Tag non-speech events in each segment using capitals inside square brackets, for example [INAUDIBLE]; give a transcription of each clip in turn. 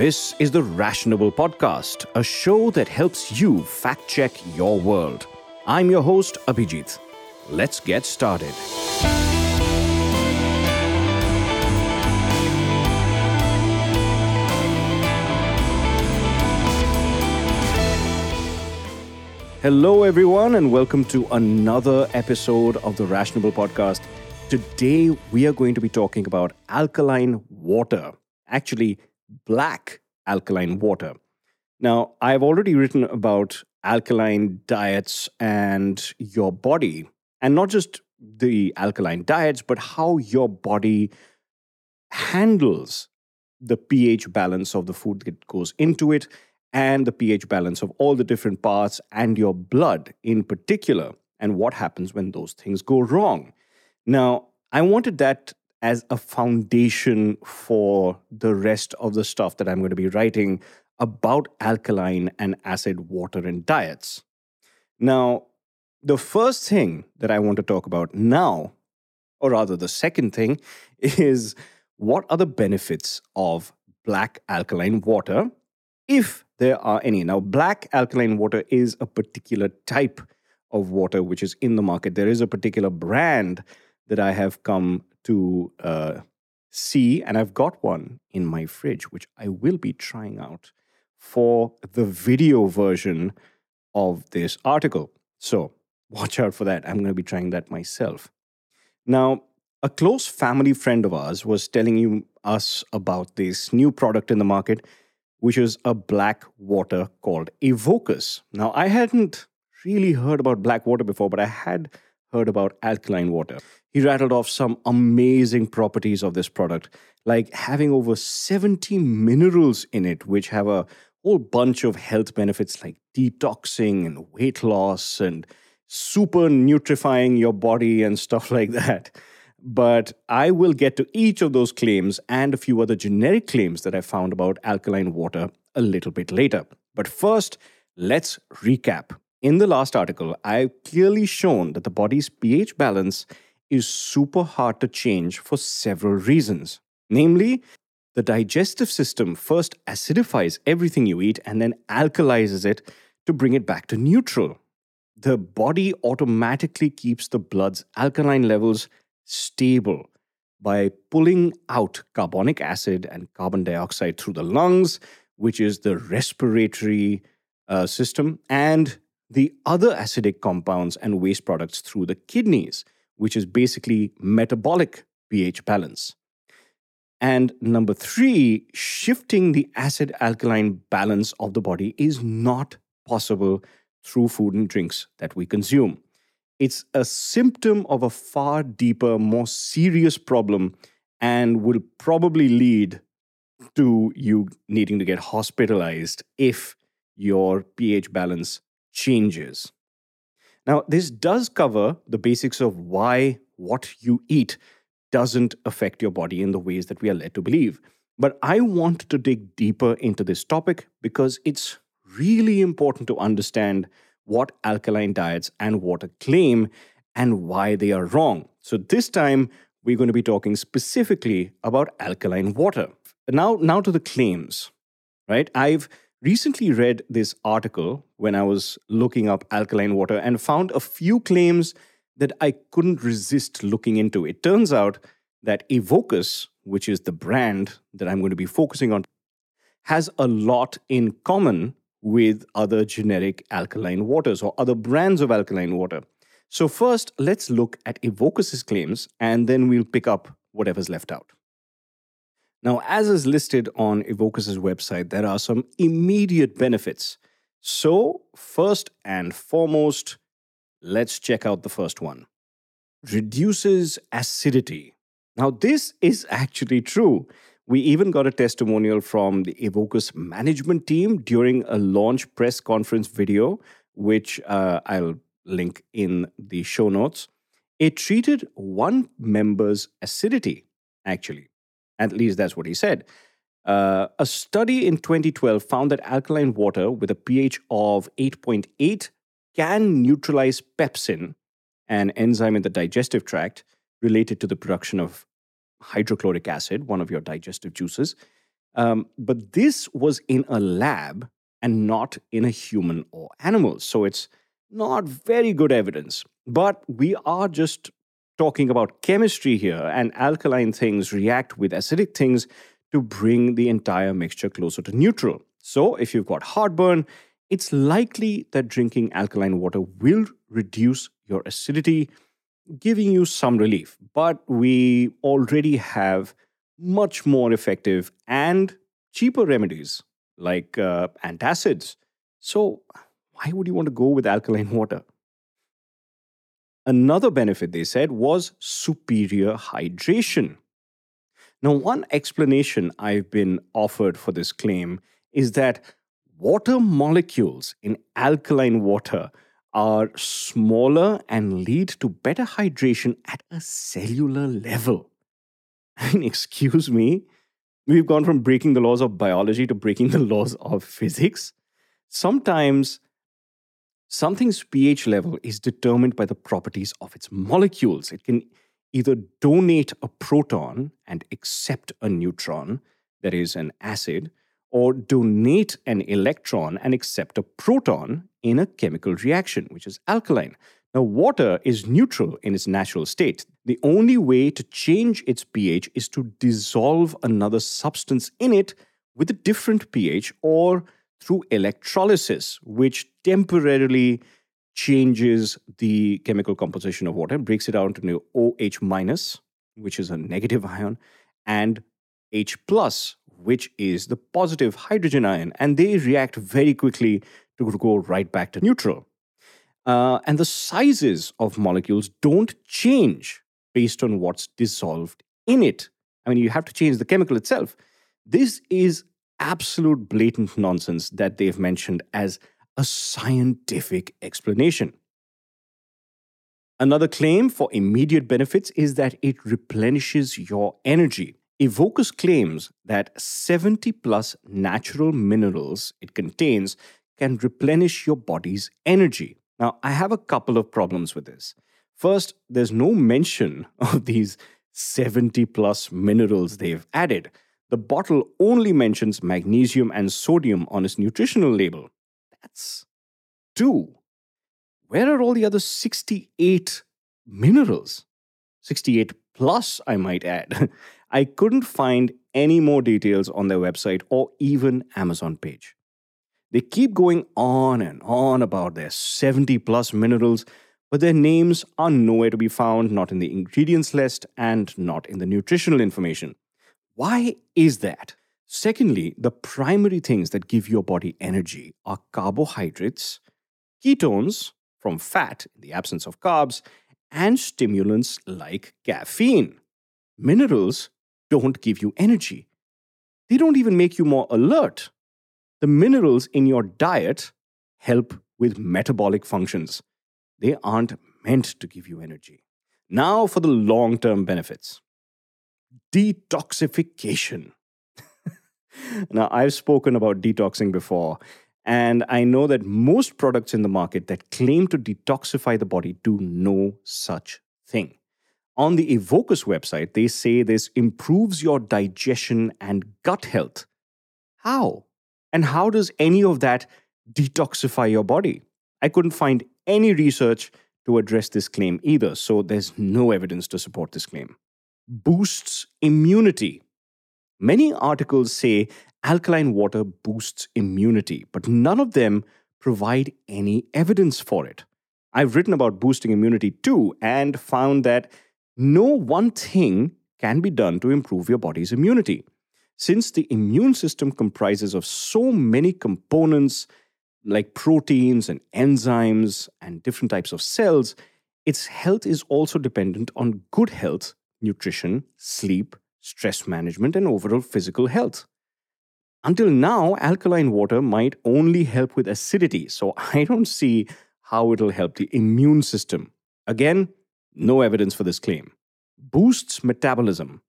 This is the Rationable Podcast, a show that helps you fact check your world. I'm your host, Abhijit. Let's get started. Hello, everyone, and welcome to another episode of the Rationable Podcast. Today, we are going to be talking about alkaline water. Actually, black alkaline water. Now, I've already written about alkaline diets and your body, and not just the alkaline diets, but how your body handles the pH balance of the food that goes into it and the pH balance of all the different parts and your blood in particular, and what happens when those things go wrong. Now, I wanted that as a foundation for the rest of the stuff that I'm going to be writing about alkaline and acid water and diets. Now, the first thing that I want to talk about now, or rather the second thing, [LAUGHS] is what are the benefits of black alkaline water, if there are any. Now, black alkaline water is a particular type of water which is in the market. There is a particular brand that I have come to uh, see, and I've got one in my fridge, which I will be trying out for the video version of this article. So watch out for that. I'm going to be trying that myself. Now, a close family friend of ours was telling you us about this new product in the market, which is a black water called Evocus. Now, I hadn't really heard about black water before, but I had heard about alkaline water. He rattled off some amazing properties of this product, like having over 70 minerals in it, which have a whole bunch of health benefits like detoxing and weight loss and super nutrifying your body and [LAUGHS] stuff like that. But I will get to each of those claims and a few other generic claims that I found about alkaline water a little bit later. But first, let's recap. In the last article, I've clearly shown that the body's pH balance is super hard to change for several reasons. Namely, the digestive system first acidifies everything you eat and then alkalizes it to bring it back to neutral. The body automatically keeps the blood's alkaline levels stable by pulling out carbonic acid and carbon dioxide through the lungs, which is the respiratory uh, system, and the other acidic compounds and waste products through the kidneys, which is basically metabolic pH balance. And number three, shifting the acid alkaline balance of the body is not possible through food and drinks that we consume. It's a symptom of a far deeper, more serious problem and will probably lead to you needing to get hospitalized if your pH balance changes. Now, this does cover the basics of why what you eat doesn't affect your body in the ways that we are led to believe. But I want to dig deeper into this topic because it's really important to understand what alkaline diets and water claim and why they are wrong. So, this time we're going to be talking specifically about alkaline water. Now, now to the claims, right? I've recently read this article when I was looking up alkaline water and found a few claims that I couldn't resist looking into. It turns out that Evocus, which is the brand that I'm going to be focusing on, has a lot in common with other generic alkaline waters or other brands of alkaline water. So, first, let's look at Evocus's claims and then we'll pick up whatever's left out. Now, as is listed on Evocus's website, there are some immediate benefits. So, first and foremost, let's check out the first one reduces acidity. Now, this is actually true. We even got a testimonial from the Evocus management team during a launch press conference video, which uh, I'll link in the show notes. It treated one member's acidity, actually. At least that's what he said. Uh, a study in 2012 found that alkaline water with a pH of 8.8 can neutralize pepsin, an enzyme in the digestive tract related to the production of hydrochloric acid, one of your digestive juices. Um, but this was in a lab and not in a human or animal. So it's not very good evidence. But we are just talking about chemistry here, and alkaline things react with acidic things to bring the entire mixture closer to neutral. So if you've got heartburn, it's likely that drinking alkaline water will reduce your acidity, giving you some relief. But we already have much more effective and cheaper remedies like uh, antacids. So, why would you want to go with alkaline [LAUGHS] water? Another benefit, they said, was superior hydration. Now, one explanation I've been offered for this claim is that water molecules in alkaline water are smaller and lead to better hydration at a cellular level. [LAUGHS] I mean, excuse me, we've gone from breaking the laws of biology to breaking the [LAUGHS] laws of physics. Sometimes something's pH level is determined by the properties of its molecules. It can either donate a proton and accept a neutron, that is, an acid, or donate an electron and accept a proton in a chemical reaction, which is alkaline. Now, water is neutral in its natural state. The only way to change its pH is to dissolve another substance in it with a different pH or through electrolysis, which temporarily changes the chemical composition of water, breaks it down to OH minus, which is a negative [LAUGHS] ion, and H plus, which is the positive hydrogen ion, and they react very quickly to go right back to neutral. Uh, and the sizes of molecules don't change based on what's dissolved in it. I mean, you have to change the chemical itself. This is absolute blatant nonsense that they've mentioned as a scientific explanation. Another claim for immediate benefits is that it replenishes your energy. Evocus claims that 70 plus natural minerals it contains can replenish your body's energy. Now, I have a couple of problems with this. First, there's no mention [LAUGHS] of these 70 plus minerals they've added. The bottle only mentions magnesium and sodium on its nutritional label. That's two. Where are all the other 68 minerals? 68 plus, I might add. [LAUGHS] I couldn't find any more details on their website or even Amazon page. They keep going on and on about their 70 plus minerals, but their names are nowhere to be found, not in the ingredients list and not in the nutritional information. Why is that? Secondly, the primary things that give your body energy are carbohydrates, ketones from fat in the absence of carbs, and stimulants like caffeine. Minerals don't give you energy. They don't even make you more alert. The minerals in your diet help with metabolic functions. They aren't meant to give you energy. Now for the long term benefits detoxification. now, I've spoken about detoxing before, and I know that most products in the market that claim to detoxify the body do no such thing. On the Evocus website, they say this improves your digestion and gut health. How? And how does any of that detoxify your body? I couldn't find any research to address this claim either, so there's no evidence to support this claim. Boosts immunity. Many articles say alkaline water boosts immunity, but none of them provide any evidence for it. I've written about boosting immunity too and found that no one thing can be done to improve your body's immunity. Since the immune system comprises of so many components like proteins and enzymes and different types of cells, its health is also dependent on good health, nutrition, sleep, stress management, and overall physical health. Until now, alkaline water might only help with acidity, so [LAUGHS] I don't see how it'll help the immune system. Again, no evidence for this claim. Boosts metabolism.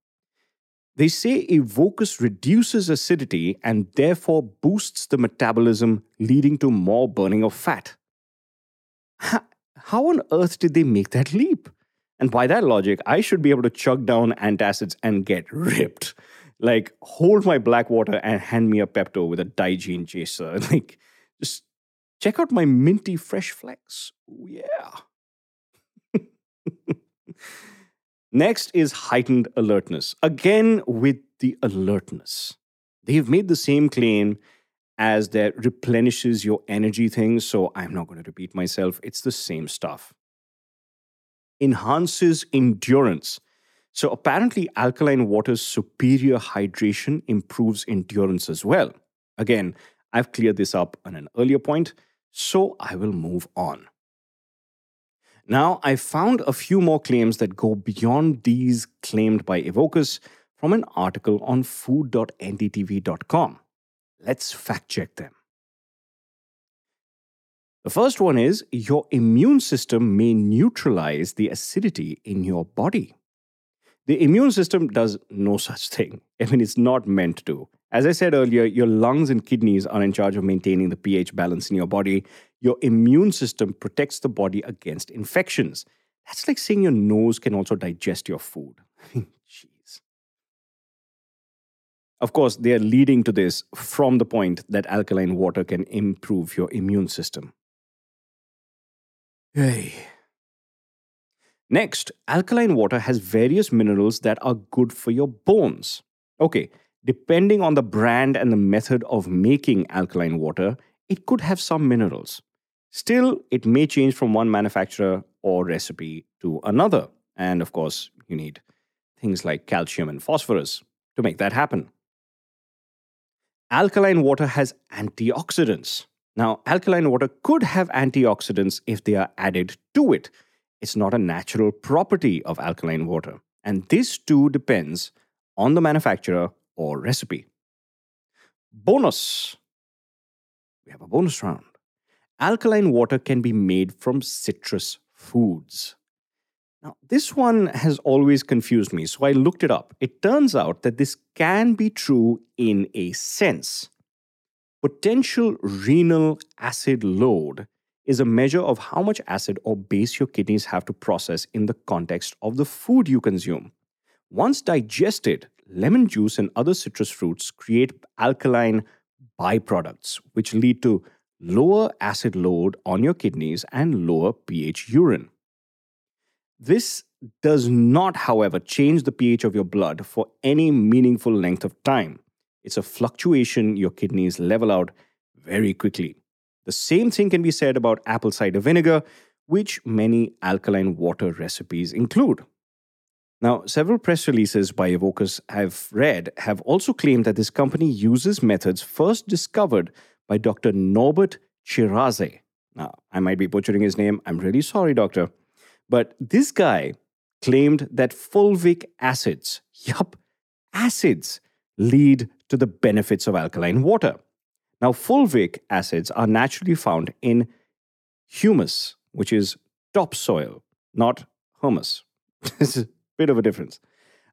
They say Evocus reduces acidity and therefore boosts the metabolism, leading to more burning of fat. How on earth did they make that leap? And by that logic, I should be able to chug down antacids and get ripped. Like, hold my black water and hand me a Pepto with a Digene chaser. [LAUGHS] Like, just check out my minty fresh flex. Ooh, yeah. [LAUGHS] Next is heightened alertness. Again, with the alertness. They've made the same claim as that replenishes your energy thing, so I'm not going to repeat myself. It's the same stuff. Enhances endurance. So apparently, alkaline water's superior hydration improves endurance as well. Again, I've cleared this up on an earlier point, so I will move on. Now, I found a few more claims that go beyond these claimed by Evocus from an article on food.ndtv.com. Let's fact check them. The first one is your immune system may neutralize the acidity in your body. The immune system does no such thing. [LAUGHS] I mean, it's not meant to. As I said earlier, your lungs and kidneys are in charge of maintaining the pH balance in your body. Your immune system protects the body against infections. That's like saying your nose can also digest your food. [LAUGHS] Jeez. Of course, they are leading to this from the point that alkaline water can improve your immune system. Hey. Next, alkaline water has various minerals that are good for your bones. Okay, depending on the brand and the method of making alkaline water, it could have some minerals. Still, it may change from one manufacturer or recipe to another. And of course, you need things like calcium and phosphorus to make that happen. Alkaline water has antioxidants. Now, alkaline water could have antioxidants if they are added to it it's not a natural property of alkaline water. And this too depends on the manufacturer or recipe. Bonus. We have a bonus round. Alkaline water can be made from citrus foods. Now, this one has always confused me, so I looked it up. It turns out that this can be true in a sense. Potential renal acid load is a measure of how much acid or base your kidneys have to process in the context of the food you consume. Once digested, lemon juice and other citrus fruits create alkaline byproducts, which lead to lower acid load on your kidneys and lower pH urine. This does not, however, change the pH of your blood for any meaningful length of time. It's a fluctuation your kidneys level out very quickly. The same thing can be said about apple cider vinegar, which many alkaline water recipes include. Now, several press releases by Evocus I've read have also claimed that this company uses methods first discovered by Dr. Norbert Chiraze. Now, I might be butchering his name. I'm really sorry, doctor. But this guy claimed that fulvic acids, yup, acids, lead to the benefits of alkaline water. Now, fulvic acids are naturally found in humus, which is topsoil, not hummus. [LAUGHS] This is a bit of a difference.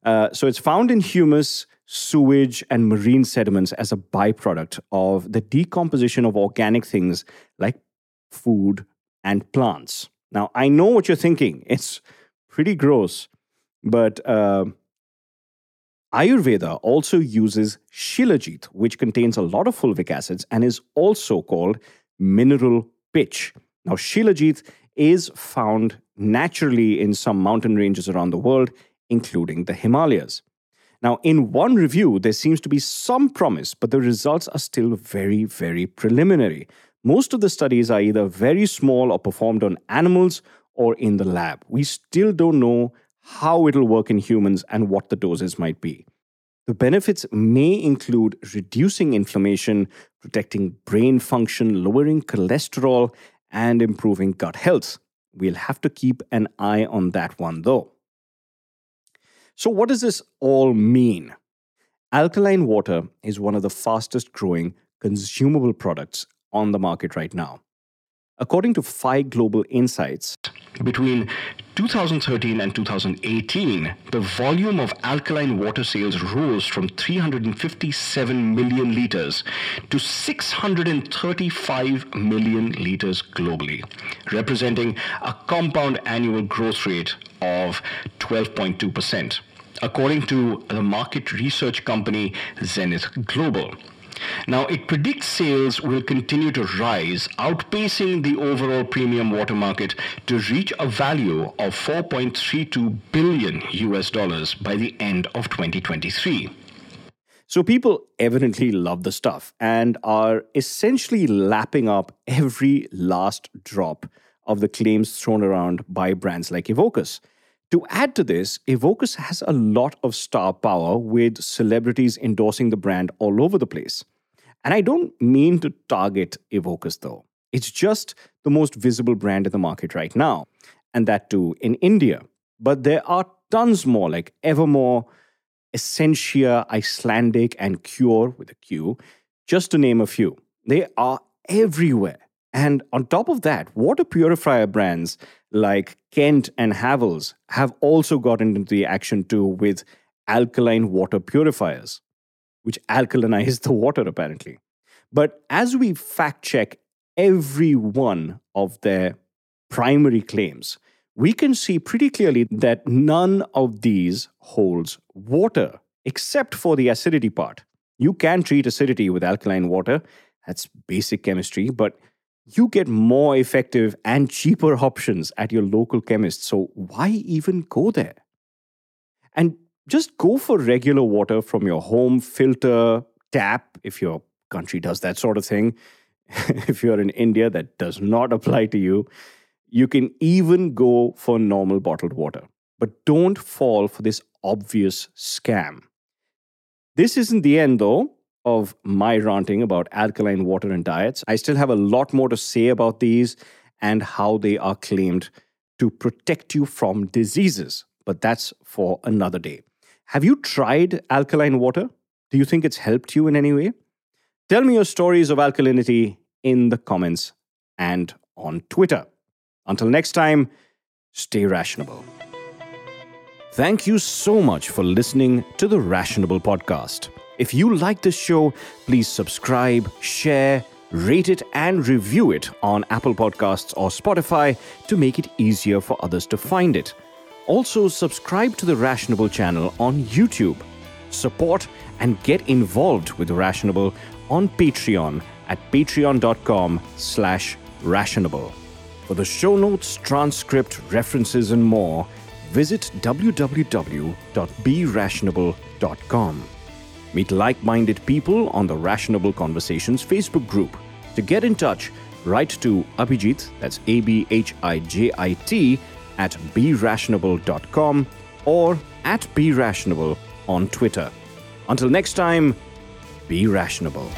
Uh, so it's found in humus, sewage, and marine sediments as a byproduct of the decomposition of organic things like food and plants. Now, I know what you're thinking. It's pretty gross, but uh, Ayurveda also uses Shilajit, which contains a lot of fulvic acids and is also called mineral pitch. Now, Shilajit is found naturally in some mountain ranges around the world, including the Himalayas. Now, in one review, there seems to be some promise, but the results are still very, very preliminary. Most of the studies are either very small or performed on animals or in the lab. We still don't know how it'll work in humans, and what the doses might be. The benefits may include reducing inflammation, protecting brain function, lowering cholesterol, and improving gut health. We'll have to keep an eye on that one though. So, what does this all mean? Alkaline water is one of the fastest growing consumable products on the market right now. According to Phi Global Insights, between 2013 and 2018, the volume of alkaline water sales rose from 357 million liters to 635 million liters globally, representing a compound annual growth rate of 12.2%. according to the market research company Zenith Global. Now, it predicts sales will continue to rise, outpacing the overall premium water market to reach a value of 4.32 billion US dollars by the end of 2023. So people evidently love the stuff and are essentially lapping up every last drop of the claims thrown around by brands like Evocus. To add to this, Evocus has a lot of star power with celebrities endorsing the brand all over the place. And I don't mean to target Evocus though. It's just the most visible brand in the market right now, and that too in India. But there are tons more like Evermore, Essentia, Icelandic, and Cure with a Q, just to name a few. They are everywhere. And on top of that, water purifier brands like Kent and Havells have also gotten into the action too with alkaline water purifiers, which alkalinize [LAUGHS] the water apparently. But as we fact check every one of their primary claims, we can see pretty clearly that none of these holds water except for the acidity part. You can treat acidity with alkaline water, that's basic chemistry, but you get more effective and cheaper options at your local chemist. So why even go there? And just go for regular water from your home filter, tap, if your country does that sort of thing. [LAUGHS] if you're in India, that does not apply to you. You can even go for normal bottled water. But don't fall for this obvious scam. This isn't the end, though of my ranting about alkaline water and diets. I still have a lot more to say about these and how they are claimed to protect you from diseases, but that's for another day. Have you tried alkaline water? Do you think it's helped you in any way? Tell me your stories of alkalinity in the comments and on Twitter. Until next time, stay rational. Thank you so much for listening to the Rationable Podcast. If you like this show, please subscribe, share, rate it, and review it on Apple Podcasts or Spotify to make it easier for others to find it. Also, subscribe to the Rationable channel on YouTube. Support and get involved with Rationable on Patreon at patreon.com slash rationable. For the show notes, transcript, references, and more, visit www.berationable.com. Meet like minded people on the Rationable Conversations Facebook group. To get in touch, write to Abhijit, that's A B H I J I T, at berationable.com or at berationable on Twitter. Until next time, be rationable.